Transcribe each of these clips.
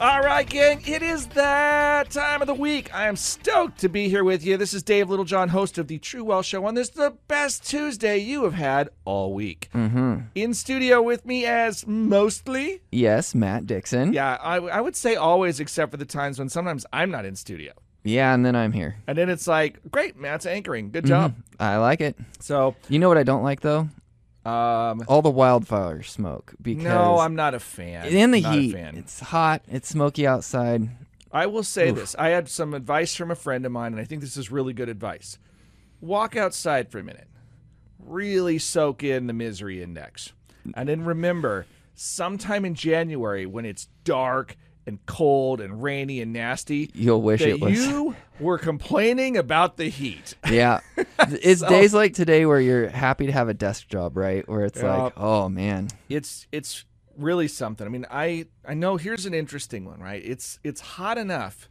All right, gang, it is that time of the week. I am stoked to be here with you. This is Dave Littlejohn, host of the True Wealth Show, on this the best Tuesday you have had all week. Mm-hmm. In studio with me as mostly, Yes, Matt Dixon. yeah, I, I would say always, except for the times when sometimes I'm not in studio. Yeah, and then I'm here. And then it's like, great, Matt's anchoring. Good job. I like it. So, You know what I don't like though? Um, All the wildfire smoke because no, I'm not a fan. in the Not a heat. fan. It's hot. It's smoky outside. I will say this. I had some advice from a friend of mine, and I think this is really good advice. Walk outside for a minute. Really soak in the misery index. And then remember, sometime in January when it's dark and cold and rainy and nasty, You'll wish it was. you were complaining about the heat. Yeah. it's So- days like today where you're happy to have a desk job, right? Where it's Yeah. like, oh man. It's it's really something. I mean, I I know here's an interesting one, right? It's it's hot enough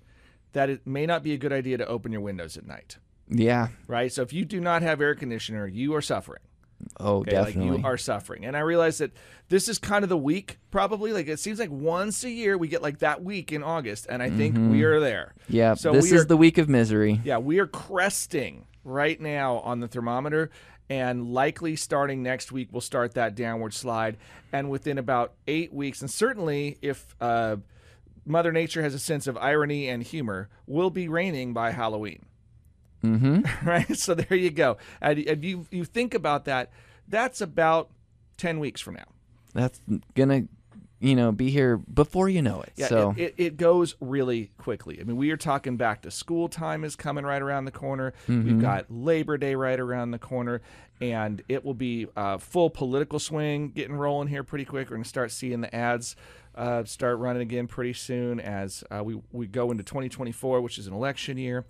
that it may not be a good idea to open your windows at night. Yeah. right? So if you do not have air conditioner, you are suffering. Oh, Okay, definitely. like you are suffering. And I realize that this is kind of the week, probably. Like it seems like once a year we get like that week in August, and I think we are there. yeah. So this is are- the week of misery. Yeah, we are cresting right now on the thermometer, and likely starting next week we'll start that downward slide. And within about eight weeks, and certainly if uh, Mother Nature has a sense of irony and humor, will be raining by Halloween. Mm-hmm. right? So there you go. And, and you you think about that, that's about ten weeks from now. That's gonna, you know, be here before you know it. Yeah, so it, it, it goes really quickly. I mean, we are talking back to school time is coming right around the corner. Mm-hmm. We've got Labor Day right around the corner, and it will be uh, full political swing getting rolling here pretty quick. We're going to start seeing the ads uh, start running again pretty soon as uh, we we go into 2024, which is an election year.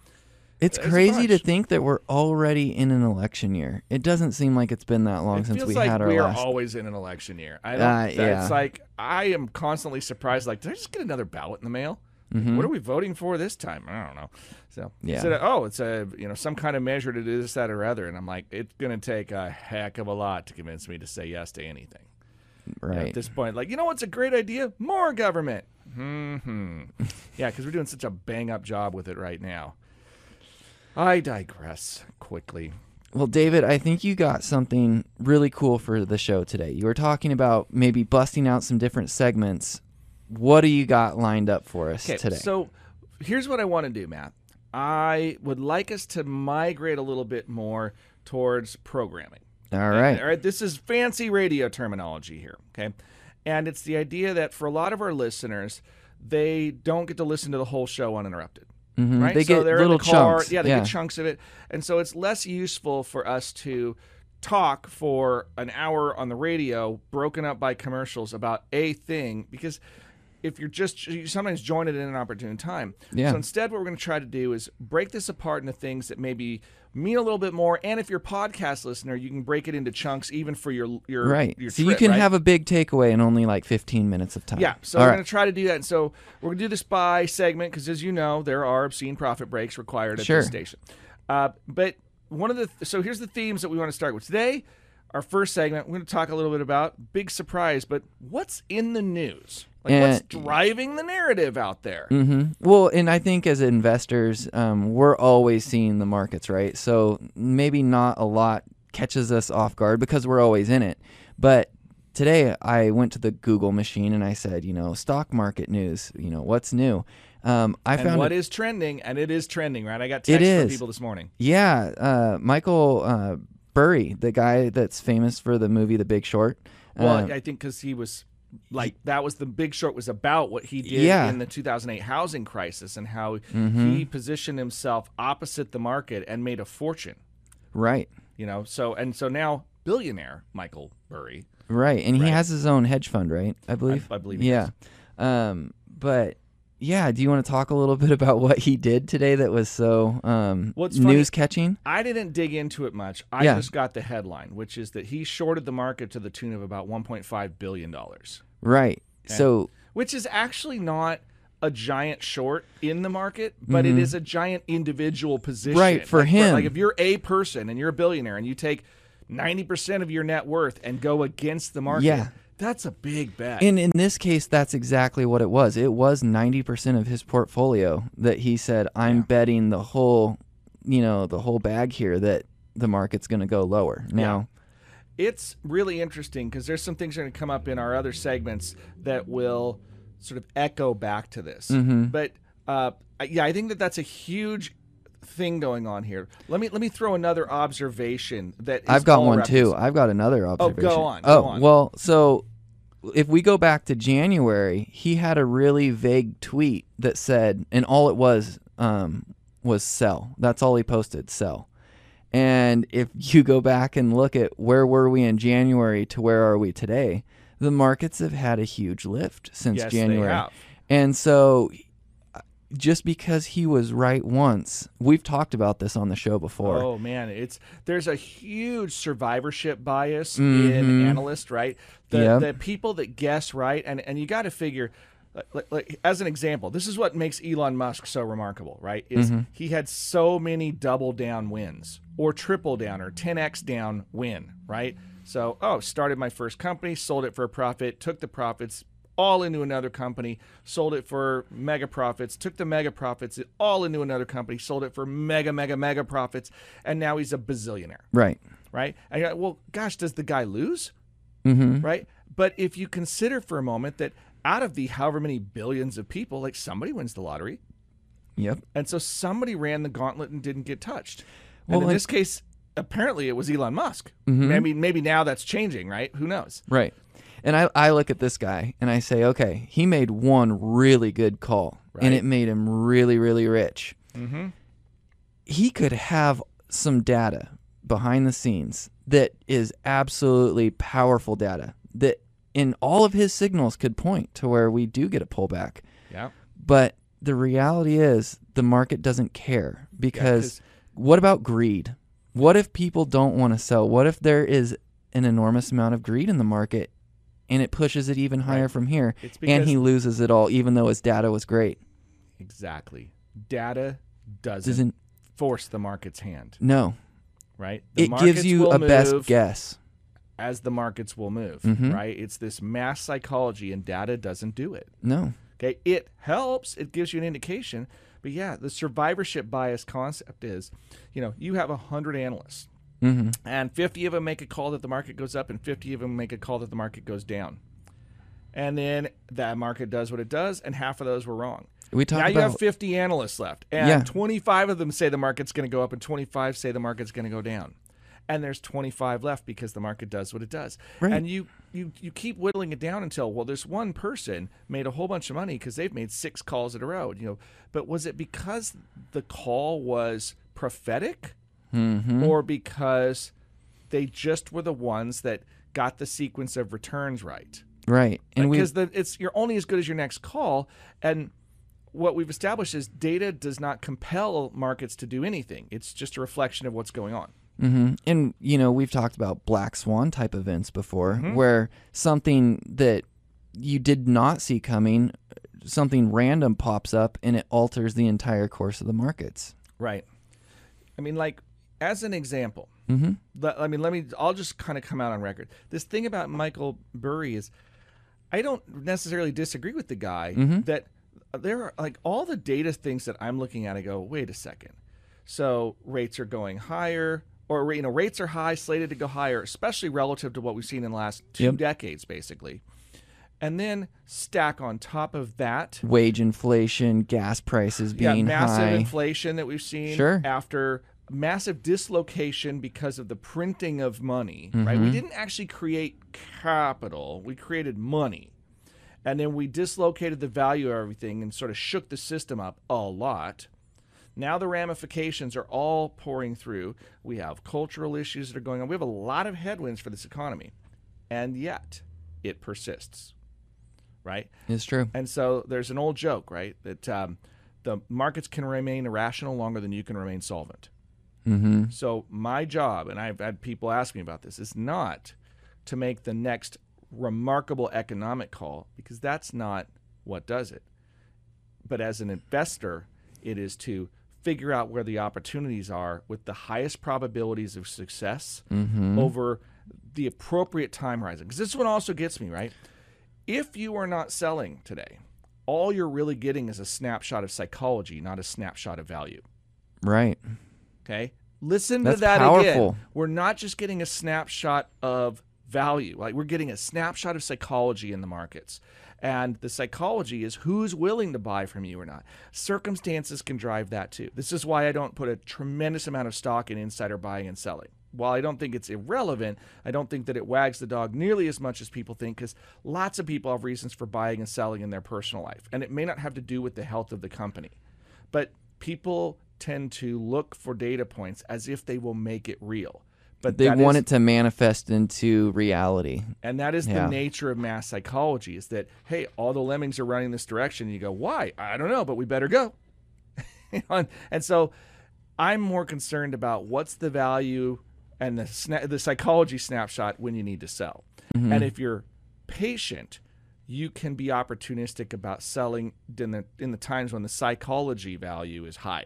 It's crazy to think that we're already in an election year. It doesn't seem like it's been that long It since we like had our we are last. always in an election year. I don't. Uh, yeah. It's like I am constantly surprised. Like, did I just get another ballot in the mail? What are we voting for this time? I don't know. So Mm-hmm. Yeah. of, oh, it's a you know some kind of measure to do this, that, or other, and I'm like, it's going to take a heck of a lot to convince me to say yes to anything. You know, right. At this point, like, you know what's a great idea? More government. Hmm. yeah, because we're doing such a bang up job with it right now. I digress quickly. Well, David, I think you got something really cool for the show today. You were talking about maybe busting out some different segments. What do you got lined up for us Okay, today? so here's what I want to do, Matt. I would like us to migrate a little bit more towards programming. All right. All right, this is fancy radio terminology here, okay? And it's the idea that for a lot of our listeners, they don't get to listen to the whole show uninterrupted. Mhm. Right? They so get they're little in the car. chunks. Yeah, they Yeah. get chunks of it. And so it's less useful for us to talk for an hour on the radio broken up by commercials about a thing because if you're just you sometimes join it in an opportune time. Yeah. So instead what we're going to try to do is break this apart into things that maybe mean a little bit more and if you're a podcast listener you can break it into chunks even for your your Right. your So you can right? have a big takeaway in only like 15 minutes of time. Yeah, so All we're right. going to try to do that. And so we're going to do this by segment because, as you know, there are obscene profit breaks required at Sure. this station. Uh, but one of the so here's the themes that we want to start with today. Our first segment, we're going to talk a little bit about big surprise, but what's in the news? Like what's driving the narrative out there? hmm Well, and I think as investors, um, we're always seeing the markets, right? So maybe not a lot catches us off guard because we're always in it. But today I went to the Google machine and I said, you know, stock market news, you know, what's new? Um, I and found what it- is trending? And it is trending, right? I got text from people this morning. Yeah, uh, Michael uh, Burry, the guy that's famous for the movie The Big Short. Well, Um, I think because he was like that was the Big Short was about what he did Yeah. Mm-hmm. in the 2008 housing crisis and how he positioned himself opposite the market and made a fortune. right, You know, so and so now billionaire Michael Burry. right, and Right. he has his own hedge fund, right? I believe. I believe he yeah. Um, but yeah, do you want to talk a little bit about what he did today that was so um, What's news catching? I didn't dig into it much. I Yeah. just got the headline, which is that he shorted the market to the tune of about 1.5 billion dollars, Right. So which is actually not a giant short in the market, but it is a giant individual position. Mm-hmm. Right, for Like, him. like if you're a person and you're a billionaire and you take 90% of your net worth and go against the market, Yeah. That's a big bet. And in this case, that's exactly what it was. It was 90% of his portfolio that he said, I'm Yeah. betting the whole, you know, the whole bag here that the market's going to go lower. Now, it's really interesting because there's some things that are going to come up in our other segments that will sort of echo back to this. Mm-hmm. But uh, yeah, I think that that's a huge thing going on here. Let me let me throw another observation that is I've got one too. I've got another observation. on, Oh, go on. well, so if we go back to January, he had a really vague tweet that said, and all it was um, was sell. That's all he posted, sell. And if you go back and look at where were we in January to where are we today, the markets have had a huge lift since Yes, they January. And so just because he was right once, we've talked about this on the show before. Oh man, it's there's a huge survivorship bias Mhm. in analysts, right? The Yep. the people that guess right, and and you got to figure. like- Like, like, as an example, this is what makes Elon Musk so remarkable, right? Is Mm-hmm. he had so many double down wins, or triple down, or 10x down win, right? So, oh, started my first company, sold it for a profit, took the profits all into another company, sold it for mega profits, took the mega profits all into another company, sold it for mega, mega, mega profits, and now he's a bazillionaire, Right. right? And you're like, well, gosh, does the guy lose? Mm-hmm. Right? But if you consider for a moment that out of the however many billions of people, like somebody wins the lottery, Yep. and so somebody ran the gauntlet and didn't get touched. Well, and in and- this case, apparently it was Elon Musk. Mhm. Maybe maybe now that's changing, right? Who knows? Right. And I, I look at this guy and I say, okay, he made one really good call and it made him really, really rich. Mm-hmm. He could have some data behind the scenes that is absolutely powerful data that in all of his signals could point to where we do get a pullback. Yeah. But the reality is the market doesn't care because 'cause- what about greed? What if people don't want to sell? What if there is an enormous amount of greed in the market and it pushes it even higher Right. from here It's and he loses it all even though his data was great? exactly data doesn't, Doesn't force the market's hand, no. right? The It gives you a best guess. as the markets will move, Mhm. right? It's this mass psychology, and data doesn't do it. No. Okay, it helps. It gives you an indication. But yeah, the survivorship bias concept is, you know, you have a hundred analysts, Mhm. and fifty of them make a call that the market goes up, and fifty of them make a call that the market goes down. And then that market does what it does, and half of those were wrong. We talked now you have 50 analysts left, and Yeah. 25 of them say the market's going to go up, and 25 say the market's going to go down. And there's 25 left because the market does what it does. Right. And you, you you keep whittling it down until well, this one person made a whole bunch of money because they've made six calls in a row. You know, but was it because the call was prophetic, Mhm. or because they just were the ones that got the sequence of returns right? right. And because it's you're only as good as your next call and what we've established is data does not compel markets to do anything it's just a reflection of what's going on hmm And you know, we've talked about black swan type events before, Mhm. where something that you did not see coming, something random pops up and it alters the entire course of the markets. right i mean like as an example hmm let- i mean let me i'll just kind of come out on record this thing about michael burry is i don't necessarily disagree with the guy Mhm. that there are like all the data things that i'm looking at i go wait a second so rates are going higher or you know rates are high slated to go higher especially relative to what we've seen in the last two Yep. decades basically and then stack on top of that Wage inflation, gas prices yeah, being massive high. inflation that we've seen Sure. after massive dislocation because of the printing of money, right? Mm-hmm. We didn't actually create capital, we created money. And then we dislocated the value of everything and sort of shook the system up a lot. Now the ramifications are all pouring through. We have cultural issues that are going on. We have a lot of headwinds for this economy. And yet it persists. Right? it's true. And so there's an old joke, right? That um, the markets can remain irrational longer than you can remain solvent. Hmm So my job, and I've had people ask me about this, is not to make the next remarkable economic call because that's not what does it. But as an investor, it is to figure out where the opportunities are with the highest probabilities of success hmm over the appropriate time horizon. Because this one also gets me, right? If you are not selling today, all you're really getting is a snapshot of psychology, not a snapshot of value. Right. Okay. Listen That's to that powerful. again. We're not just getting a snapshot of value, like we're getting a snapshot of psychology in the markets. And the psychology is who's willing to buy from you or not. Circumstances can drive that too. This is why I don't put a tremendous amount of stock in insider buying and selling. While I don't think it's irrelevant, I don't think that it wags the dog nearly as much as people think because lots of people have reasons for buying and selling in their personal life. And it may not have to do with the health of the company. But people tend to look for data points as if they will make it real. But They want is- it to manifest into reality. and that is Yeah. the nature of mass psychology is that, hey, all the lemmings are running this direction. And you go, why? I don't know, but we better go. and, so I'm more concerned about what's the value and the, sna- the psychology snapshot when you need to sell. Mm-hmm. And if you're patient, you can be opportunistic about selling in the, in the times when the psychology value is high.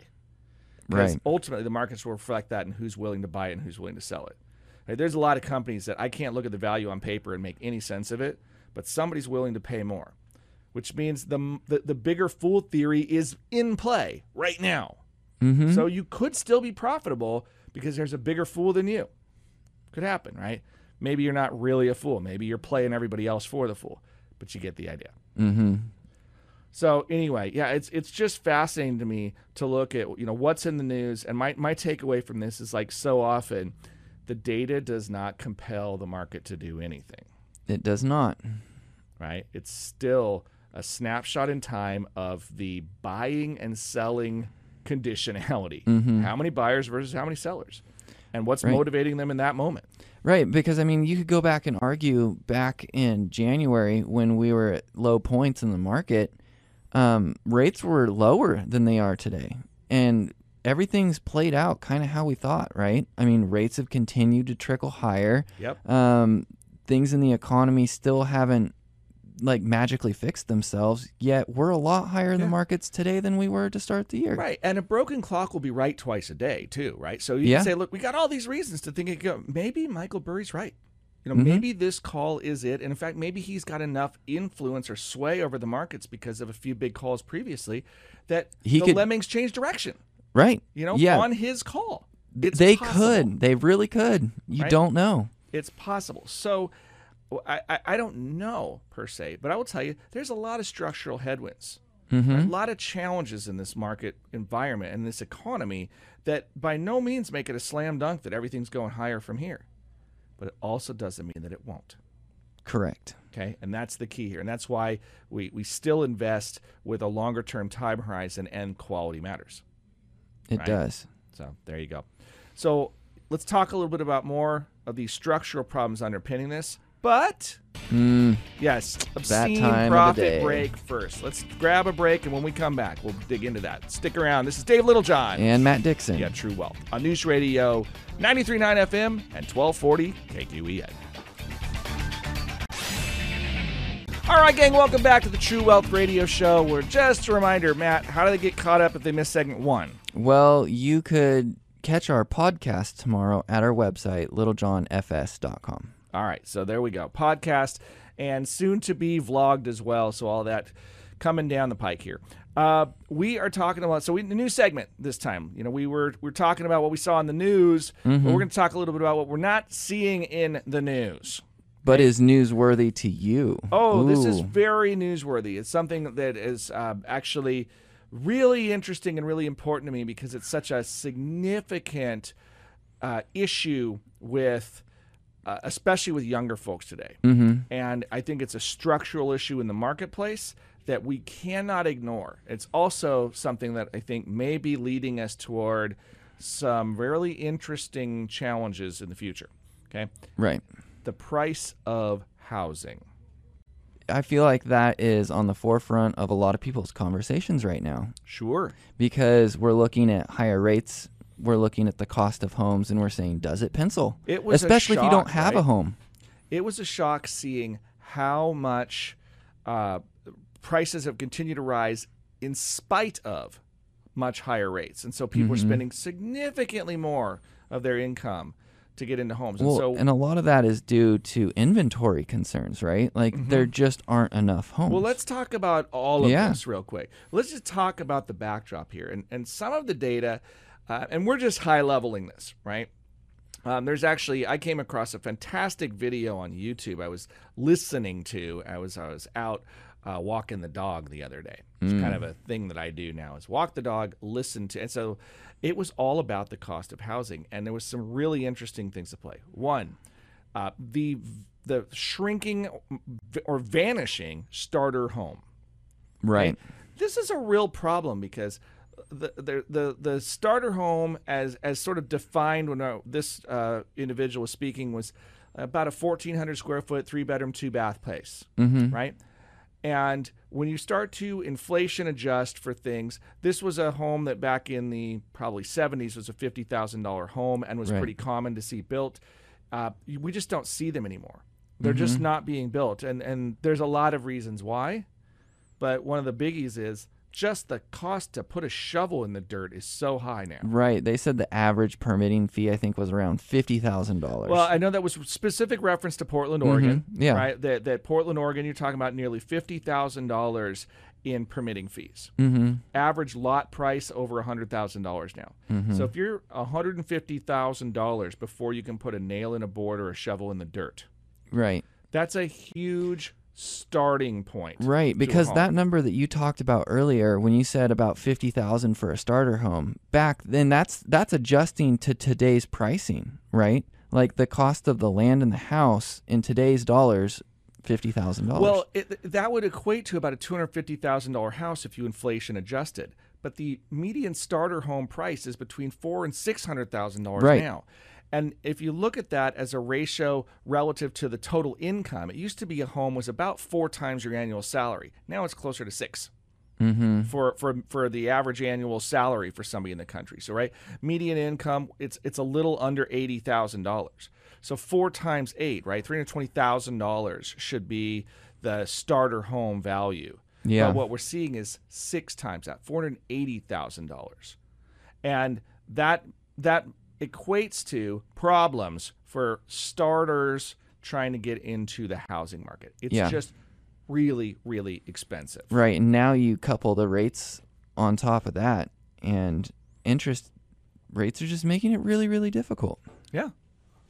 Because Right. ultimately, the markets will reflect that and who's willing to buy it and who's willing to sell it. Right? There's a lot of companies that I can't look at the value on paper and make any sense of it, but somebody's willing to pay more, which means the the, the bigger fool theory is in play right now. Mm-hmm. So you could still be profitable because there's a bigger fool than you. Could happen, right? Maybe you're not really a fool. Maybe you're playing everybody else for the fool, but you get the idea. Mm-hmm. So anyway, yeah, it's it's just fascinating to me to look at you know what's in the news, and my my takeaway from this is like so often, the data does not compel the market to do anything, It does not. right? It's still a snapshot in time of the buying and selling conditionality. Mm-hmm. How many buyers versus how many sellers, and what's Right. motivating them in that moment. Right, because I mean, you could go back and argue back in January when we were at low points in the market, um, rates were lower than they are today, and everything's played out kind of how we thought. Right? I mean, rates have continued to trickle higher. Yep. Um, things in the economy still haven't like magically fixed themselves yet. We're a lot higher in the markets today than we were to start the year. Right. And a broken clock will be right twice a day, too, right? So you Yeah. can say, look, we got all these reasons to think it go. Maybe Michael Burry's right. You know, Mhm. maybe this call is it. And in fact, maybe he's got enough influence or sway over the markets because of a few big calls previously that He the could- lemmings change direction, Right? you know, yeah. on his call. It's they possible. could. They really could. You Right? don't know. It's possible. So I, I, I don't know per se, but I will tell you there's a lot of structural headwinds. Mm-hmm. a lot of challenges in this market environment and this economy that by no means make it a slam dunk that everything's going higher from here. But it also doesn't mean that it won't. Correct. Okay. And that's the key here. And that's why we, we still invest with a longer term time horizon and quality matters. It Right. does. So there you go. So let's talk a little bit about more of these structural problems underpinning this. But Mm, yes, obscene time of the profit break first. Let's grab a break, and when we come back, we'll dig into that. Stick around. This is Dave Littlejohn. and Matt Dixon. Yeah, True Wealth on News Radio 93.9 FM and 1240 KQEN. All right, gang, welcome back to the True Wealth Radio Show. Where just a reminder, Matt, how do they get caught up if they miss segment one? Well, you could catch our podcast tomorrow at our website, littlejohnfs.com. All right, so there we go. Podcast and soon to be vlogged as well. So all that coming down the pike here. Uh, we are talking about so we the new segment this time. You know, we were we're talking about what we saw in the news, but we're going to talk a little bit about what we're not seeing in the news. But is newsworthy to you? Oh, this is very newsworthy. It's something that is uh, actually really interesting and really important to me because it's such a significant uh, issue with, uh, especially with younger folks today. Mhm. And I think it's a structural issue in the marketplace that we cannot ignore. It's also something that I think may be leading us toward some really interesting challenges in the future. Okay. right. The price of housing. I feel like that is on the forefront of a lot of people's conversations right now Sure. because we're looking at higher rates. We're looking at the cost of homes and we're saying, does it pencil? It was a Especially if you don't shock, have a home. It was a shock seeing how much uh, prices have continued to rise in spite of much higher rates. And so people are spending significantly more of their income to get into homes. Well, and so and a lot of that is due to inventory concerns, right? Like there just aren't enough homes. Mm-hmm. Well, let's talk about all of Yeah. this real quick. Let's just talk about the backdrop here and, and some of the data, uh, and we're just high leveling this, right? Um, there's actually I came across a fantastic video on YouTube. I was listening to. I was I was out uh, walking the dog the other day. It's kind of a thing that I do now is walk the dog, listen to, and so it was all about the cost of housing, and there was some really interesting things to play. One, uh, the the shrinking or vanishing starter home. right. This is a real problem because the the the, the starter home as as sort of defined when uh, this uh, individual was speaking was about a 1400 square foot three bedroom two bath place right? And when you start to inflation adjust for things this was a home that back in the probably 70s was a $50000 home and was Right. pretty common to see built. Uh, we just don't see them anymore. They're just not being built. And and there's a lot of reasons why but one of the biggies is just the cost to put a shovel in the dirt is so high now. Right. They said the average permitting fee I think was around fifty thousand dollars. Well, I know that was specific reference to Portland, Oregon. Mm-hmm. yeah. Right. That that Portland, Oregon, you're talking about nearly fifty thousand dollars in permitting fees. mm-hmm. Average lot price over a hundred thousand dollars now. Mm-hmm. So if you're a hundred and fifty thousand dollars before you can put a nail in a board or a shovel in the dirt, Right. that's a huge starting point. Right, because that number that you talked about earlier, when you said about fifty thousand for a starter home, back then that's that's adjusting to today's pricing, right? Like the cost of the land and the house in today's dollars, fifty thousand dollars. Well, it, that would equate to about a two hundred fifty thousand dollar house if you inflation adjusted. But the median starter home price is between four and six hundred thousand dollars Right. now. And if you look at that as a ratio relative to the total income, it used to be a home was about four times your annual salary. Now it's closer to 6 mm-hmm. for for for the average annual salary for somebody in the country. So right, median income it's it's a little under eighty thousand dollars. So four times eight, right, three hundred twenty thousand dollars should be the starter home value. Yeah. But what we're seeing is six times that, four hundred eighty thousand dollars, and that that equates to problems for starters trying to get into the housing market. It's Yeah. just really really expensive. Right, and now you couple the rates on top of that, and interest rates are just making it really, really difficult. Yeah.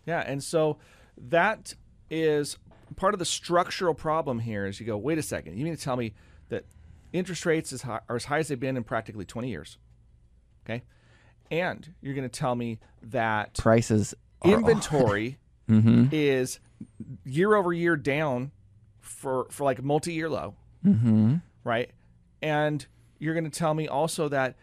Yeah. And so that is part of the structural problem here is you go, wait a second, you mean to tell me that interest rates is high, are as high as they've been in practically 20 years? Okay. And you're going to tell me that Prices inventory mm-hmm. is year over year down for, for like multi year low, Mm-hmm. right? And you're going to tell me also that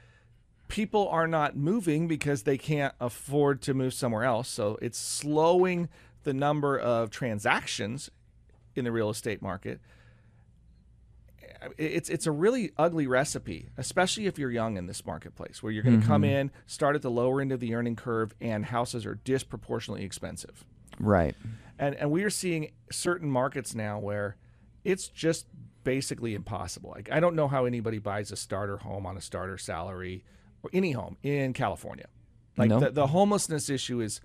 people are not moving because they can't afford to move somewhere else. So it's slowing the number of transactions in the real estate market. It's it's a really ugly recipe, especially if you're young in this marketplace, where you're going to come mm-hmm. in, start at the lower end of the earning curve, and houses are disproportionately expensive. Right. And and we are seeing certain markets now where it's just basically impossible. Like I don't know how anybody buys a starter home on a starter salary or any home in California. Like No. the, the homelessness issue is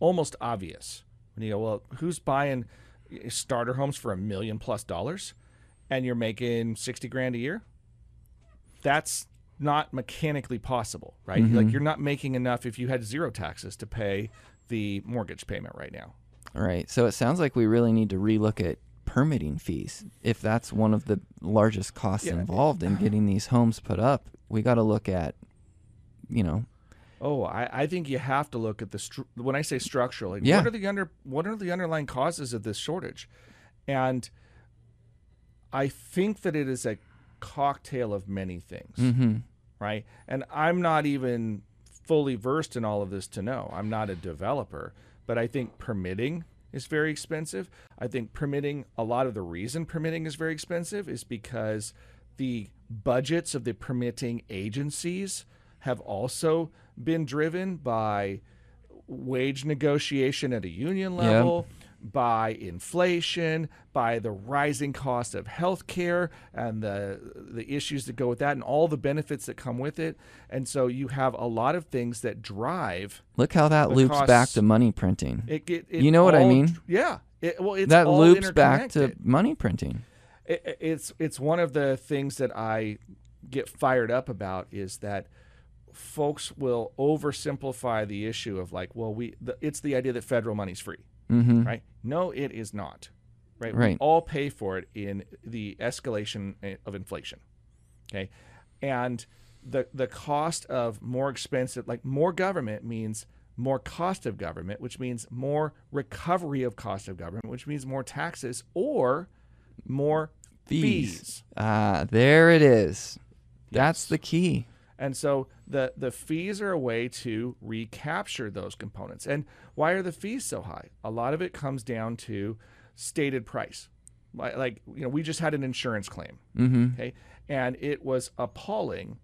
almost obvious. When you go, well, who's buying eh, starter homes for a million plus dollars and you're making 60 grand a year? That's not mechanically possible, right? Mm-hmm. Like you're not making enough if you had zero taxes to pay the mortgage payment right now. All right. So it sounds like we really need to relook at permitting fees. If that's one of the largest costs Yeah. involved in getting these homes put up, we got to look at, you know, Oh, I, I think you have to look at the stru- when I say structural. Like Yeah. What are the under what are the underlying causes of this shortage? And I think that it is a cocktail of many things, mm-hmm. right? And I'm not even fully versed in all of this to know. I'm not a developer, but I think permitting is very expensive. I think permitting a lot of the reason permitting is very expensive is because the budgets of the permitting agencies have also been driven by wage negotiation at a union level, by inflation, by the rising cost of healthcare and the the issues that go with that and all the benefits that come with it. And so you have a lot of things that drive Look how that loops back to money printing. it, it, it You know what I mean? Yeah. It, well, it's that all loops back to money printing. it, it- it's it's one of the things that I get fired up about is that folks will oversimplify the issue of like, well, we the, it's the idea that federal money's free, Mm-hmm. right? No, it is not. Right? We Right. all pay for it in the escalation eh, of inflation. Okay? And the the cost of more expensive like more government means more cost of government, which means more recovery of cost of government, which means more taxes or more Fees. fees. Ah, there it is. That's the key. And so the the fees are a way to recapture those components. And why are the fees so high? A lot of it comes down to stated price. Like, you know, we just had an insurance claim, Mm-hmm. okay, and it was appalling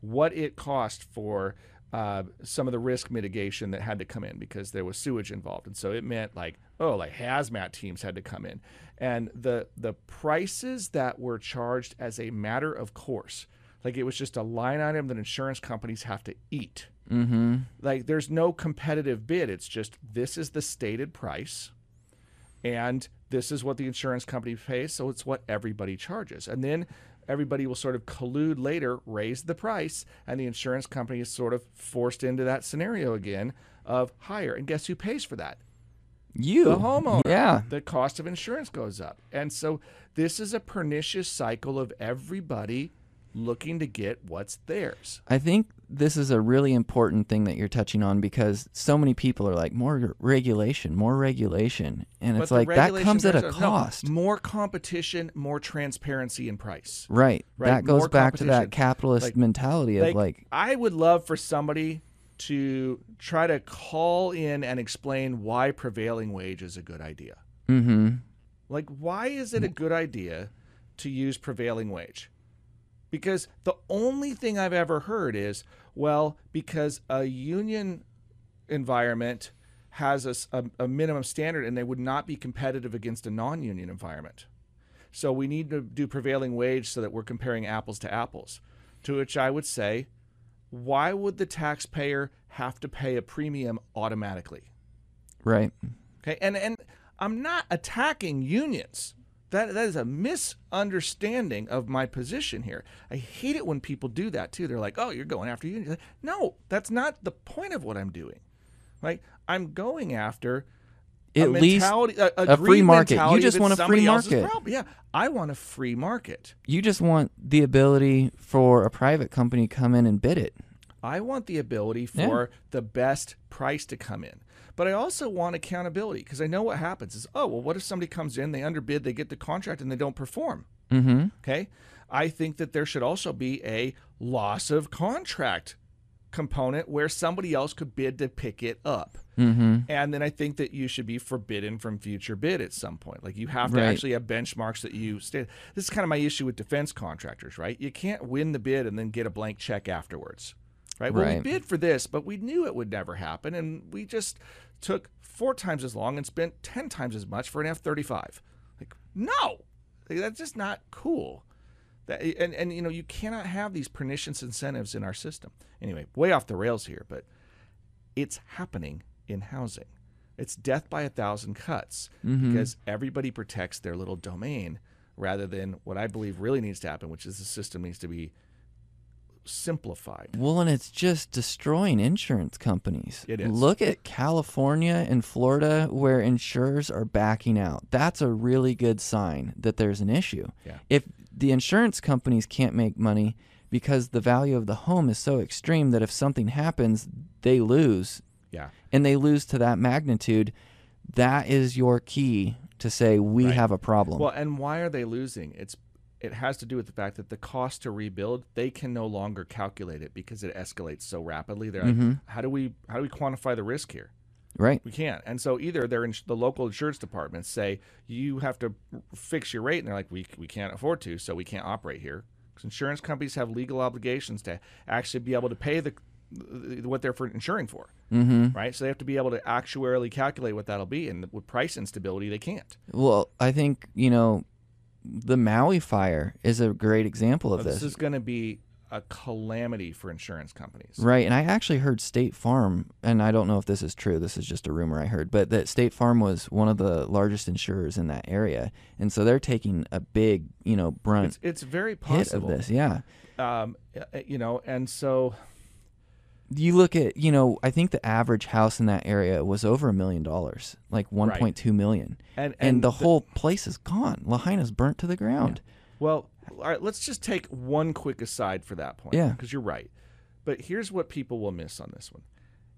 what it cost for uh, some of the risk mitigation that had to come in because there was sewage involved, and so it meant like oh, like hazmat teams had to come in, and the the prices that were charged as a matter of course, like it was just a line item that insurance companies have to eat. Mm-hmm. Like there's no competitive bid. It's just this is the stated price, and this is what the insurance company pays, so it's what everybody charges. And then everybody will sort of collude later, raise the price, and the insurance company is sort of forced into that scenario again of higher. And guess who pays for that? You. The homeowner. Yeah. The cost of insurance goes up. And so this is a pernicious cycle of everybody looking to get what's theirs. I think this is a really important thing that you're touching on because so many people are like more regulation, more regulation, and it's like that comes at a brings- no, cost. more competition, more transparency in price. Right. Right, That goes more back to that capitalist Like- mentality of like, I would love for somebody to try to call in and explain why prevailing wage is a good idea. mm-hmm. Like, why is it a good idea to use prevailing wage? Because the only thing I've ever heard is, well, because a union environment has a minimum standard and they would not be competitive against a non union environment. So we need to do prevailing wage so that we're comparing apples to apples. To which I would say, why would the taxpayer have to pay a premium automatically? Right. Okay, and and I'm not attacking unions. That that is a misunderstanding of my position here. I hate it when people do that too. They're like, "Oh, you're going after unions." Like, no, that's not the point of what I'm doing. Like I'm going after a At least mentality, a, a free market. You just want a free market. Yeah, I want a free market. you just want the ability for a private company to come in and bid it. I want the ability Yeah. for the best price to come in. But I also want accountability because I know what happens is, oh, well, what if somebody comes in, they underbid, they get the contract, and they don't perform? Mm-hmm. Okay. I think that there should also be a loss of contract component where somebody else could bid to pick it up. Mm-hmm. And then I think that you should be forbidden from future bid at some point. Like you have to Right. actually have benchmarks that you stay. This is kind of my issue with defense contractors, right? You can't win the bid and then get a blank check afterwards. Right? Well, we bid for this, but we knew it would never happen and we just took four times as long and spent 10 times as much for an F35. Like no. Like, that's just not cool. That, and and you know, you cannot have these pernicious incentives in our system. Anyway, way off the rails here, but it's happening in housing. It's death by a thousand cuts Mm-hmm. because everybody protects their little domain rather than what I believe really needs to happen, which is the system needs to be simplified. Well, and it's just destroying insurance companies. It is. Look at California and Florida where insurers are backing out. That's a really good sign that there's an issue. Yeah. If the insurance companies can't make money because the value of the home is so extreme that if something happens, they lose Yeah. and they lose to that magnitude, that is your key to say we Right. have a problem. Well, and why are they losing? It's it has to do with the fact that the cost to rebuild they can no longer calculate it because it escalates so rapidly. They're like, Mhm. how do we how do we quantify the risk here? right. We can't. And so either they're in the local insurance departments say you have to fix your rate, and they're like, we we can't afford to, so we can't operate here. Because insurance companies have legal obligations to actually be able to pay the what they're for insuring for, Mm-hmm. right? So they have to be able to actuarially calculate what that'll be, and with price instability, they can't. Well, I think you know, the Maui fire is a great example of But this. this is going to be a calamity for insurance companies. Right, and I actually heard State Farm, and I don't know if this is true. This is just a rumor I heard, but that State Farm was one of the largest insurers in that area, and so they're taking a big, you know, brunt It's, it's very hit of this. Yeah, Um, you know, and so you look at, you know, I think the average house in that area was over a million dollars, like one point two million, and and, the, whole place is gone. Lahaina's burnt to the ground. Well, all right, let's just take one quick aside for that point. Yeah. Because you're right. But here's what people will miss on this one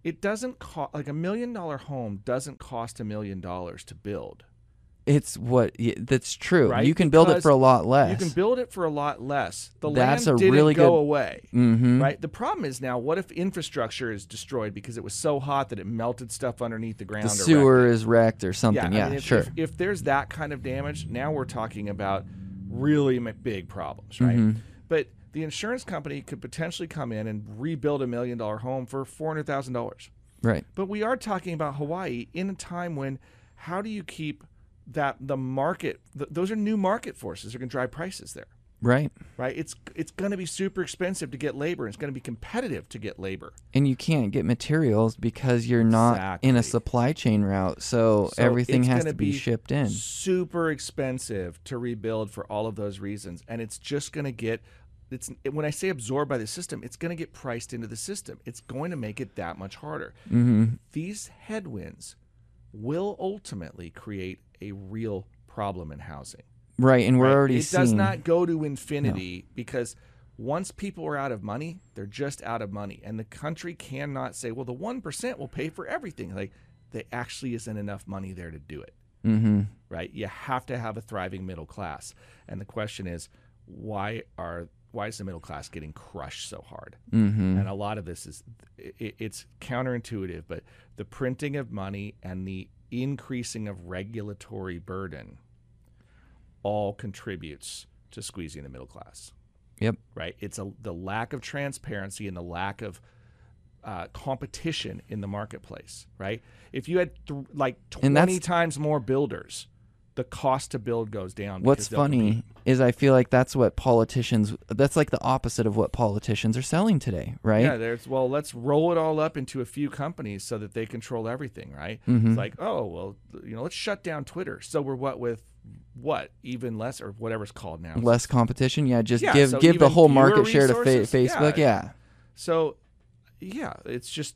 it doesn't cost, like a million dollar home doesn't cost a million dollars to build. It's what that's true. Right, You can build it for a lot less. You can build it for a lot less. The That's land didn't really go good- away. mm-hmm. Right. The problem is now, what if infrastructure is destroyed because it was so hot that it melted stuff underneath the ground? The or wrecked sewer it? is wrecked or something. I Yeah, mean, if, sure. If, if there's that kind of damage, now we're talking about really big problems, right? Mhm. But the insurance company could potentially come in and rebuild a million dollar home for four hundred thousand dollars. right. But we are talking about Hawaii in a time when how do you keep that the market? Th- those are new market forces that are going to drive prices there, Right. right? It's it's going to be super expensive to get labor. It's going to be competitive to get labor. and you can't get materials because you're not in a supply chain route. So, So everything has gonna be, be shipped in. super expensive to rebuild for all of those reasons and it's just going to get it's when i say absorbed by the system it's going to get priced into the system it's going to make it that much harder hmm these headwinds will ultimately create a real problem in housing Right, and we're right? already it seeing. does not go to infinity because once people are out of money they're just out of money and the country cannot say well the 1% will pay for everything like there actually isn't enough money there to do it hmm right? You have to have a thriving middle class. And the question is, why are why is the middle class getting crushed so hard? hmm And a lot of this is it, it's counterintuitive, but the printing of money and the increasing of regulatory burden all contributes to squeezing the middle class, Yep. right? It's a the lack of transparency and the lack of uh, competition in the marketplace, right? If you had th- like twenty times more builders, the cost to build goes down. What's funny compete. Is I feel like that's what politicians. That's like the opposite of what politicians are selling today, right? Yeah, there's well, let's roll it all up into a few companies so that they control everything, right? Mhm. It's like, oh well, you know, let's shut down Twitter. So we're what with what even less or whatever's called now. Less competition. Yeah, just Yeah, give so give the whole market share to fa-? Facebook. Yeah. So, yeah, it's just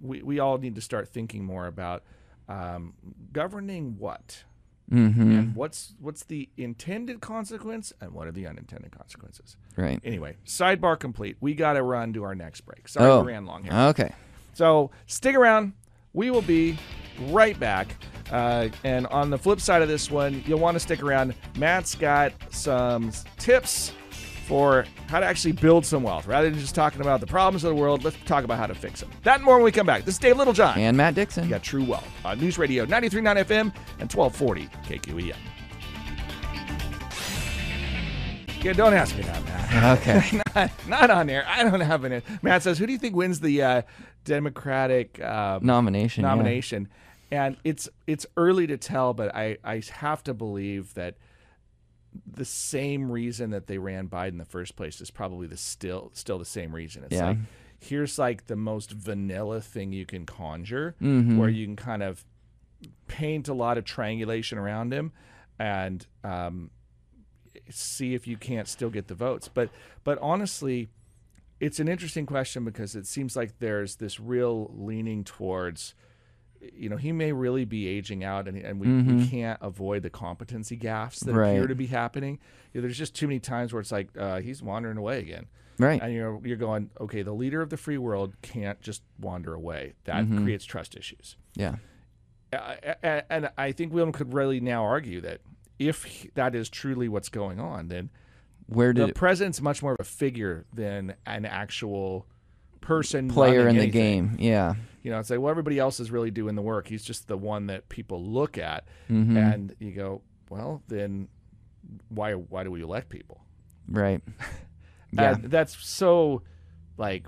we we all need to start thinking more about um, governing what Mm-hmm. and what's what's the intended consequence and what are the unintended consequences. Right. Anyway, sidebar complete. We got to run to our next break. Sorry, Oh. we ran long here. Okay. So stick around. We will be right back. Uh, and on the flip side of this one, you'll want to stick around. Matt's got some tips for how to actually build some wealth. Rather than just talking about the problems of the world, let's talk about how to fix them. That and more when we come back. This is Dave Littlejohn. And Matt Dixon. You got True Wealth on News Radio 93.9 FM and 1240 KQEN. Yeah, don't ask me that, Matt. Okay. not, not on there. I don't have an. Matt says, "Who do you think wins the uh, Democratic um, Nomination. yeah. nomination?" And it's it's early to tell, but I I have to believe that the same reason that they ran Biden in the first place is probably the still still the same reason. It's Yeah. like here's like the most vanilla thing you can conjure, Mhm. where you can kind of paint a lot of triangulation around him and um, see if you can't still get the votes. But but honestly, it's an interesting question because it seems like there's this real leaning towards you know he may really be aging out and, and we, we Mhm. can't avoid the competency gaffes that Right. appear to be happening You know, there's just too many times where it's like uh, he's wandering away again Right. and you're you're going okay the leader of the free world can't just wander away that Mhm. creates trust issues Yeah. uh, and I think William could really now argue that if he- that is truly what's going on, then Where did the it president's much more of a figure than an actual person player in the game? Yeah. You know, it's like well, everybody else is really doing the work. He's just the one that people look at, hmm and you go, well, then why why do we elect people? Right. Yeah. And that's so like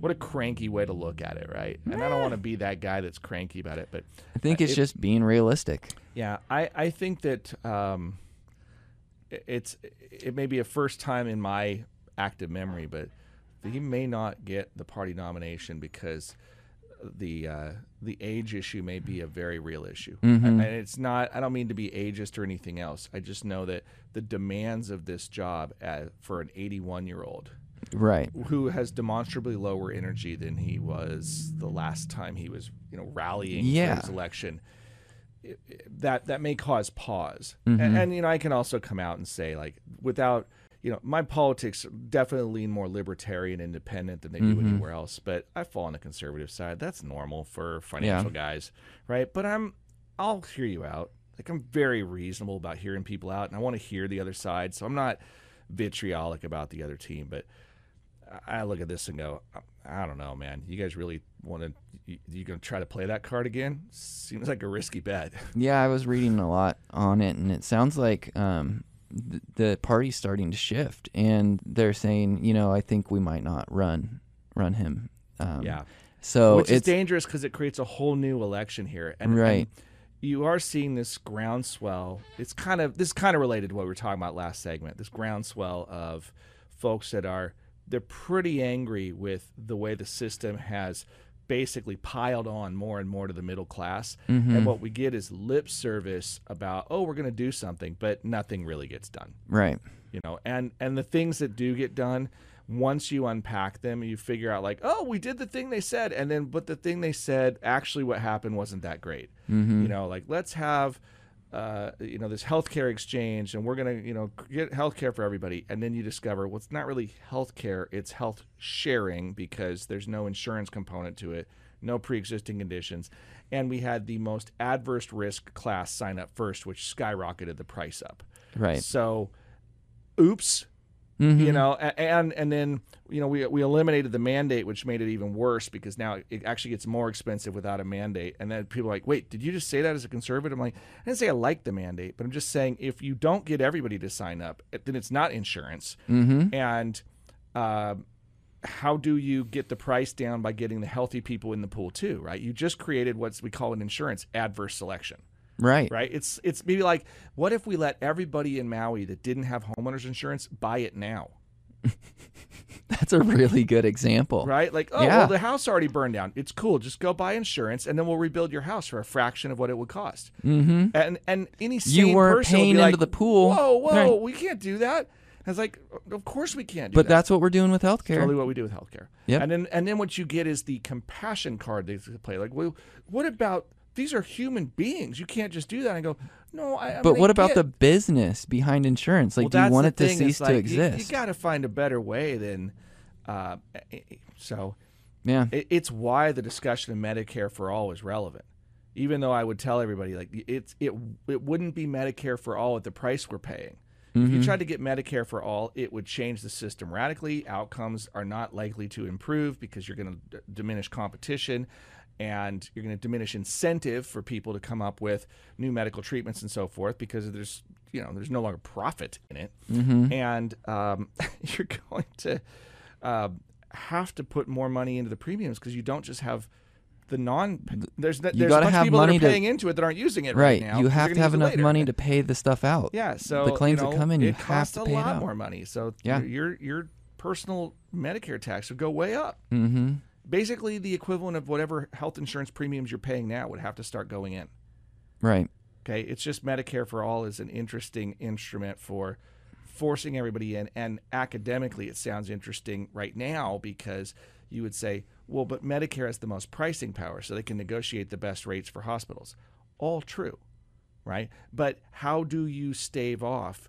what a cranky way to look at it, right? And I don't want to be that guy that's cranky about it, but I think it's it- just being realistic. yeah, I, I think that um, it's it may be a first time in my active memory, but he may not get the party nomination because the uh, the age issue may be a very real issue, and it's not. I don't mean to be ageist or anything else. I just know that the demands of this job as, for an 81 year old Right. who has demonstrably lower energy than he was the last time he was, you know, rallying Yeah. for his election. it- it- That that may cause pause, Mm-hmm. and, and you know, I can also come out and say like, without you know, my politics definitely lean more libertarian, independent than they do Mm-hmm. anywhere else. But I fall on the conservative side. That's normal for financial guys, right? But I'm, I'll hear you out. Like I'm very reasonable about hearing people out, and I want to hear the other side. So I'm not vitriolic about the other team, but I look at this and go, I don't know, man. You guys really want to? You, you gonna try to play that card again? Seems like a risky bet. Yeah, I was reading a lot on it, and it sounds like um, th- the party's starting to shift, and they're saying, you know, I think we might not run run him. Um, yeah, So which is it's dangerous because it creates a whole new election here, and Right. and you are seeing this groundswell. It's kind of this is kind of related to what we were talking about last segment. This groundswell of folks that are they're pretty angry with the way the system has basically piled on more and more to the middle class. Mm-hmm. And what we get is lip service about, oh, we're going to do something, but nothing really gets done. right. You know, and and the things that do get done, once you unpack them, you figure out like, oh, we did the thing they said, and then but the thing they said actually what happened wasn't that great. Mm-hmm. You know, like let's have. Uh, you know this healthcare exchange, and we're gonna, you know, get healthcare for everybody, and then you discover well, it's not really healthcare; it's health sharing because there's no insurance component to it, no pre-existing conditions, and we had the most adverse risk class sign up first, which skyrocketed the price up. Right. So, oops, Mhm. you know, and and then you know we we eliminated the mandate, which made it even worse because now it actually gets more expensive without a mandate. And then people are like, wait, did you just say that as a conservative? I'm like, I didn't say I like the mandate, but I'm just saying if you don't get everybody to sign up, then it's not insurance. Mm-hmm. And uh, how do you get the price down by getting the healthy people in the pool too? Right? You just created what we call an insurance adverse selection Right. right? It's it's maybe like, what if we let everybody in Maui that didn't have homeowners insurance buy it now, That's a really good example. right? Like, oh, Yeah. well, the house already burned down. It's cool. Just go buy insurance, and then we'll rebuild your house for a fraction of what it would cost. Mm-hmm. And and any sane weren't person would paying be into like, the pool. Whoa, whoa, Right. we can't do that. I was like, of course we can't do But that. that's what we're doing with healthcare. totally what we do with healthcare. Yep. And then and then what you get is the compassion card they play. Like, well, what about these are human beings? You can't just do that. And go, no, I. I But mean, what about get- the business behind insurance? Like, well, do you want it to cease is, to like, you- exist? You, got to find a better way than. Uh, so yeah. it, it's why the discussion of Medicare for all is relevant. Even though I would tell everybody like it's it it wouldn't be Medicare for all at the price we're paying. If Mm-hmm. you tried to get Medicare for all, it would change the system radically. Outcomes are not likely to improve because you're going to d- diminish competition and you're going to diminish incentive for people to come up with new medical treatments and so forth because there's you know there's no longer profit in it Mm-hmm. and um, you're going to uh, have to put more money into the premiums because you don't just have the non there's there's a gotta have people that money are to- paying into it that aren't using it right, Right. now you have to have enough later. money to pay the stuff out. Yeah, so the claims you know, that come in, you have to a pay it lot out. more money. So Yeah. your, your your personal Medicare tax would go way up. Mm-hmm. Basically, the equivalent of whatever health insurance premiums you're paying now would have to start going in. Right. Okay, it's just Medicare for all is an interesting instrument for forcing everybody in, and academically, it sounds interesting right now because you would say, well, but Medicare has the most pricing power, so they can negotiate the best rates for hospitals. All true, right? But how do you stave off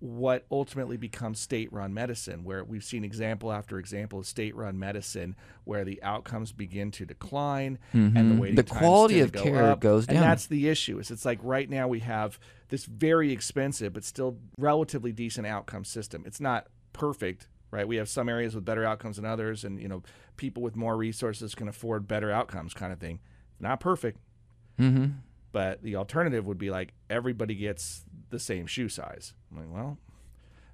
what ultimately becomes state-run medicine, where we've seen example after example of state-run medicine, where the outcomes begin to decline and the Mhm. waiting The quality of to go care up. goes down. and that's the issue. Is it's like right now we have this very expensive but still relatively decent outcome system. It's not perfect, right? We have some areas with better outcomes than others, and you know, people with more resources can afford better outcomes, kind of thing. Not perfect, Mm-hmm. but the alternative would be like everybody gets the same shoe size. I'm like, well,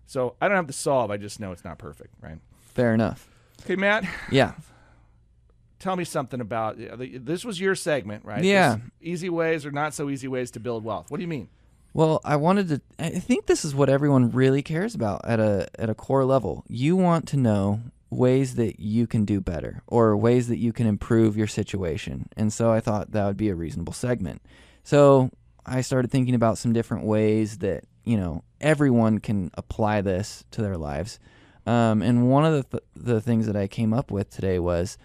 so I don't have to solve. I just know it's not perfect, right? Fair enough. Okay, Matt, Yeah. tell me something about this was your segment, right? Yeah. This easy ways or not so easy ways to build wealth. What do you mean? Well, I wanted to. I think this is what everyone really cares about at a at a core level. You want to know ways that you can do better or ways that you can improve your situation, and so I thought that would be a reasonable segment. So I started thinking about some different ways that you know everyone can apply this to their lives. Um, and one of the th- the things that I came up with today was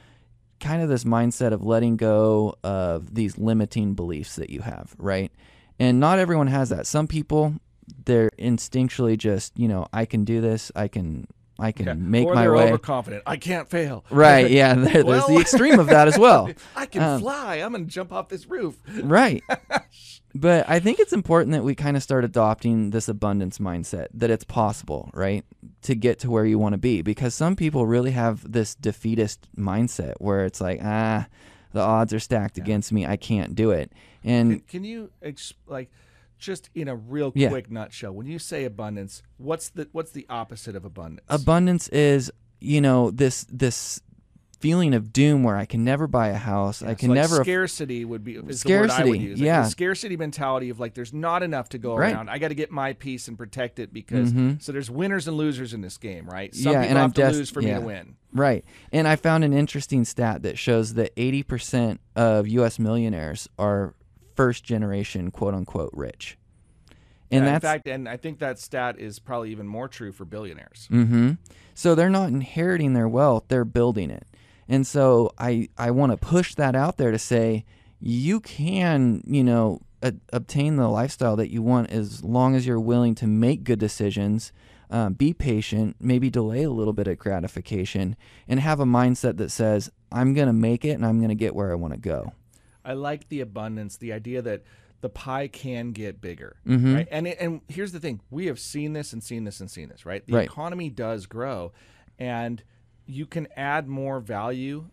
kind of this mindset of letting go of these limiting beliefs that you have, right? And not everyone has that. Some people they're instinctually just, you know, I can do this, I can I can Yeah. make or my they're way. overconfident. I can't fail. Right, yeah, there, there's the extreme of that as well. I can Um, fly. I'm gonna jump off this roof. Right. But I think it's important that we kind of start adopting this abundance mindset that it's possible, right? To get to where you want to be because some people really have this defeatist mindset where it's like, ah, the odds are stacked against me. I can't do it. And Can, can you ex- like just in a real Yeah. quick nutshell? When you say abundance, what's the what's the opposite of abundance? abundance is, you know, this this feeling of doom where I can never buy a house. I can so like never scarcity would be is the word I would Scarcity, use. Like yeah. scarcity mentality of like there's not enough to go Right. around. I got to get my piece and protect it because Mhm. so there's winners and losers in this game, right? Some Yeah, people and I'm have to des- lose for me to win. Right. And I found an interesting stat that shows that 80% of US millionaires are first generation quote unquote rich. And Yeah, that's in fact, and I think that stat is probably even more true for billionaires. Mm-hmm. So they're not inheriting their wealth, they're building it. And so I I want to push that out there to say you can, you know, a- obtain the lifestyle that you want as long as you're willing to make good decisions, um, be patient, maybe delay a little bit of gratification, and have a mindset that says, I'm going to make it and I'm going to get where I want to go. I like the abundance, the idea that the pie can get bigger, Mhm. right? And it, and here's the thing: we have seen this and seen this and seen this, right? The Right. economy does grow, and you can add more value,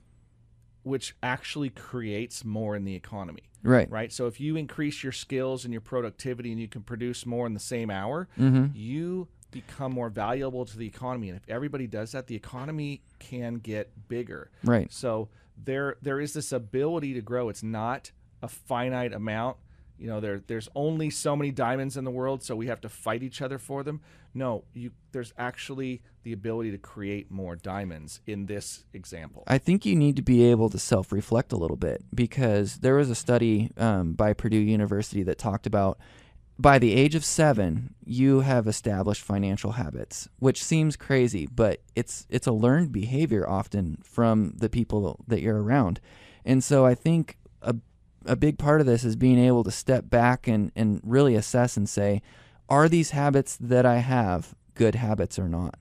which actually creates more in the economy, Right. right? So if you increase your skills and your productivity, and you can produce more in the same hour, Mhm. you become more valuable to the economy. And if everybody does that, the economy can get bigger. Right. So there there is this ability to grow. It's not a finite amount. You know, there there's only so many diamonds in the world, so we have to fight each other for them. No, you there's actually the ability to create more diamonds in this example. I think you need to be able to self reflect a little bit because there was a study um, by Purdue University that talked about by the age of seven, you have established financial habits, which seems crazy, but it's it's a learned behavior often from the people that you're around. And so I think a a big part of this is being able to step back and, and really assess and say, are these habits that I have good habits or not?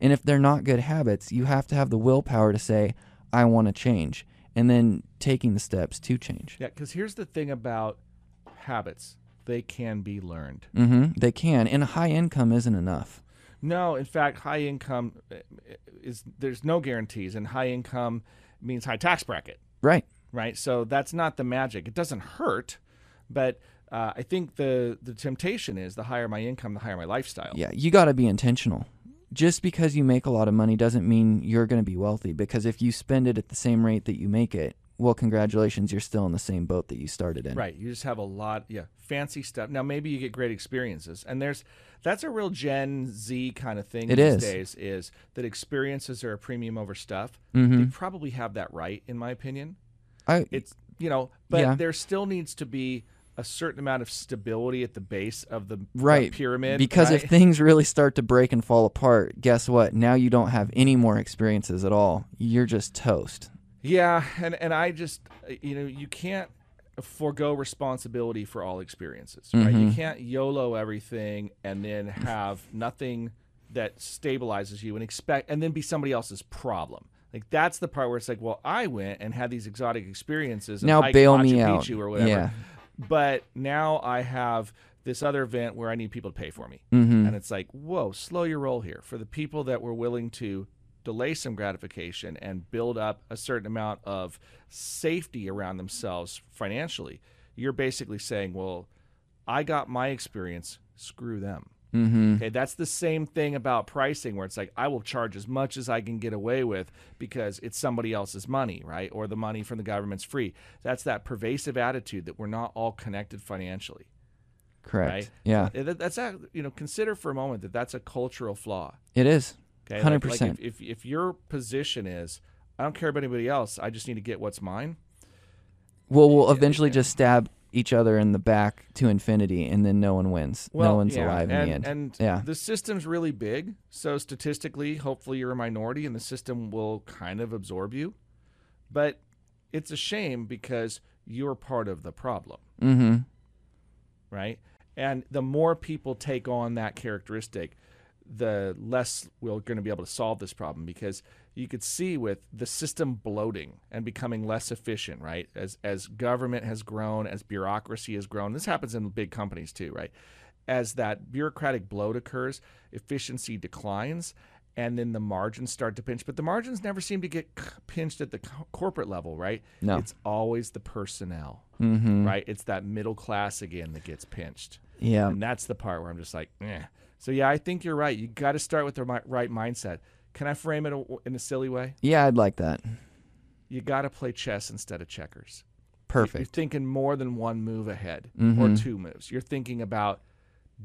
And if they're not good habits, you have to have the willpower to say, I want to change, and then taking the steps to change. yeah, because here's the thing about habits: they can be learned. hmm They can, and high income isn't enough. No, in fact, high income uh, is there's no guarantees, and high income means high tax bracket. Right. Right? So that's not the magic. It doesn't hurt, but uh, I think the the temptation is the higher my income, the higher my lifestyle. Yeah, you got to be intentional. Just because you make a lot of money doesn't mean you're going to be wealthy. Because if you spend it at the same rate that you make it, well, congratulations, you're still in the same boat that you started in. Right. You just have a lot, yeah, fancy stuff. Now maybe you get great experiences, and there's that's a real Gen Z kind of thing It these is. days. Is that experiences are a premium over stuff? Mhm. They probably have that right, in my opinion. I It's you know, but Yeah. there still needs to be a certain amount of stability at the base of the right pyramid. because right? if things really start to break and fall apart, guess what? Now you don't have any more experiences at all. You're just toast. Yeah, and and I just uh, you know you can't forego responsibility for all experiences, right? You Mhm. can't YOLO everything and then have nothing that stabilizes you and expect and then be somebody else's problem. Like that's the part where it's like, well, I went and had these exotic experiences. Now hiked bail Machu me out. Picchu or whatever. Yeah. But now I have this other event where I need people to pay for me. hmm And it's like, whoa, slow your roll here. For the people that were willing to delay some gratification and build up a certain amount of safety around themselves financially, you're basically saying, well, I got my experience, screw them. Mm-hmm. Okay, that's the same thing about pricing where it's like I will charge as much as I can get away with because it's somebody else's money, right? Or the money from the government's free. That's that pervasive attitude that we're not all connected financially. Correct. Right? Yeah, that- That's a, you know, consider for a moment that that's a cultural flaw. it is. Okay, Like- like 100%. if, if if your position is I don't care about anybody else, I just need to get what's mine. Well, we'll eventually just stab each other in the back to infinity, and then no one wins. no one's yeah, alive in and, the end. And Yeah. the system's really big, so statistically, hopefully you're a minority, and the system will kind of absorb you. But it's a shame because you're part of the problem, mm-hmm. right? And the more people take on that characteristic, the less we're going to be able to solve this problem because you could see with the system bloating and becoming less efficient, right? As as government has grown, as bureaucracy has grown. This happens in big companies too, right? As that bureaucratic bloat occurs, efficiency declines and then the margins start to pinch, but the margins never seem to get pinched at the co- corporate level, right? No. It's always the personnel, Mm-hmm. right? It's that middle class again that gets pinched. Yeah. And that's the part where I'm just like, eh. So yeah, I think you're right. You got to start with the right mindset. Can I frame it in a silly way? Yeah, I'd like that. You got to play chess instead of checkers. Perfect. You're thinking more than one move ahead or Mhm. two moves. You're thinking about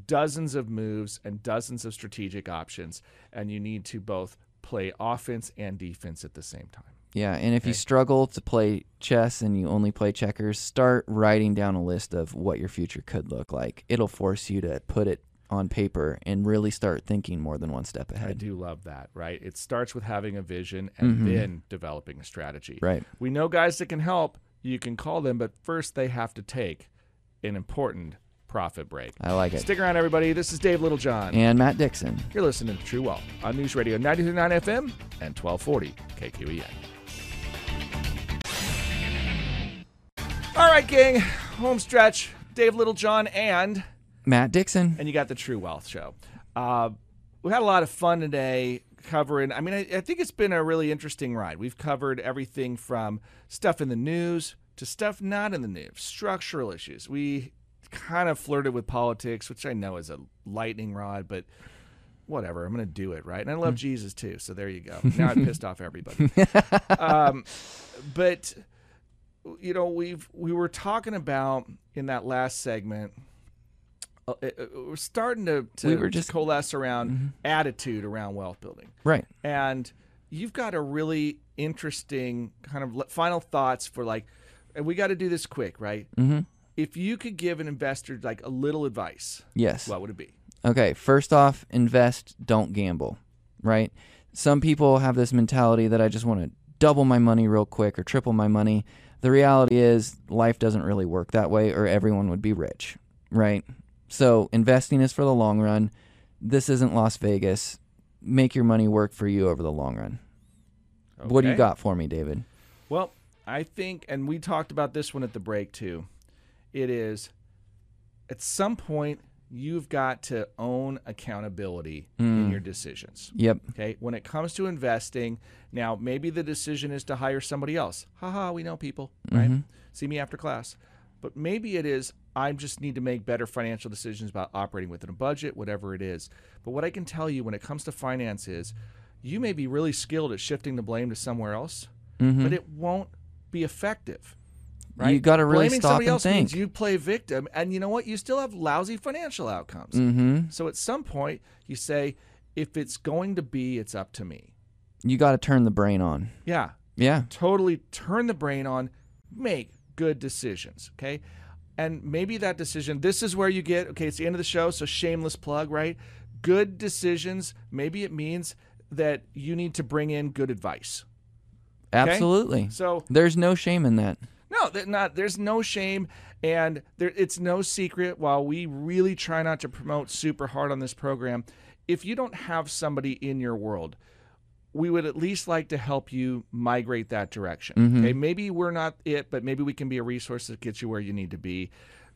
dozens of moves and dozens of strategic options, and you need to both play offense and defense at the same time. Yeah, and if you struggle to play chess and you only play checkers, start writing down a list of what your future could look like. It'll force you to put it on paper and really start thinking more than one step ahead. I do love that, right? It starts with having a vision and Mhm. then developing a strategy. Right. We know guys that can help. You can call them, but first they have to take an important profit break. I like it. Stick around, everybody. This is Dave Littlejohn. And Matt Dixon. You're listening to True Wealth on News Radio 939 FM and 1240 KQEN. All right, gang. Home stretch. Dave Littlejohn and Matt Dixon. and you got the True Wealth Show. Uh, we had a lot of fun today covering. I mean, I, I think it's been a really interesting ride. We've covered everything from stuff in the news to stuff not in the news, structural issues. We kind of flirted with politics, which I know is a lightning rod, but whatever. I'm going to do it, right? And I love Jesus too, so there you go. Now I pissed off everybody. um, but you know, we've we were talking about in that last segment. Uh, uh, we're starting to, to We were just- coalesce around attitude around wealth building, Right. and you've got a really interesting kind of final thoughts for like, and we got to do this quick, right? Mm-hmm. If you could give an investor like a little advice, Yes. what would it be? Okay, first off, invest, don't gamble, right? Some people have this mentality that I just want to double my money real quick or triple my money. The reality is, life doesn't really work that way, or everyone would be rich, right? So, investing is for the long run. This isn't Las Vegas. Make your money work for you over the long run. What do you got for me, David? Well, I think, and we talked about this one at the break too. It is at some point you've got to own accountability in Mm. your decisions. Yep. Okay. When it comes to investing, now maybe the decision is to hire somebody else. Haha, we know people, right? Mhm. See me after class. But maybe it is I just need to make better financial decisions about operating within a budget, whatever it is. But what I can tell you when it comes to finance is you may be really skilled at shifting the blame to somewhere else, Mhm. but it won't be effective. Right? You gotta really Blaming stop somebody and else means think. you play victim, and you know what? You still have lousy financial outcomes. Mm-hmm. So at some point, you say, if it's going to be, it's up to me. You got to turn the brain on. Yeah, Yeah. totally turn the brain on, make good decisions. Okay. And maybe that decision, this is where you get, okay, it's the end of the show, so shameless plug, right? Good decisions, maybe it means that you need to bring in good advice. Absolutely. So There's no shame in that. No, not. There's no shame, and there, it's no secret. While we really try not to promote super hard on this program, if you don't have somebody in your world, we would at least like to help you migrate that direction. Mhm. Okay, maybe we're not it, but maybe we can be a resource that gets you where you need to be.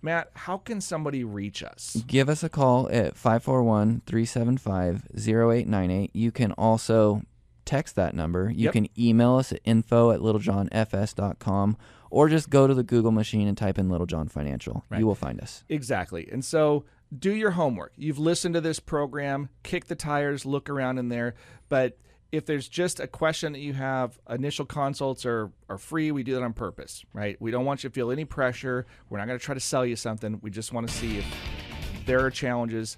Matt, how can somebody reach us? Give us a call at 541 375 0898. You can also text that number. You Yep. can email us at info at littlejohnfs.com or just go to the Google machine and type in Littlejohn Financial. Right. You will find us. Exactly. And so do your homework. You've listened to this program, kick the tires, look around in there. But if there's just a question that you have, initial consults are, are free. We do that on purpose, right? We don't want you to feel any pressure. We're not going to try to sell you something. We just want to see if there are challenges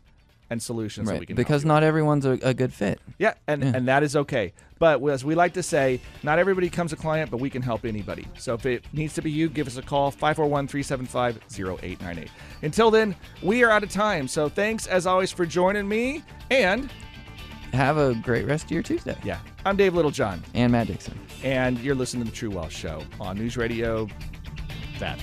and solutions that we Right. can Because not everyone's a, a good fit. yeah, and, and that is okay. But as we like to say, not everybody becomes a client, but we can help anybody. So if it needs to be you, give us a call 541 375 0898. Until then, we are out of time. So thanks as always for joining me. And Have a great rest of your Tuesday. yeah, I'm Dave Littlejohn, And Matt Dixon. and you're listening to The True Wealth Show on News Radio. That.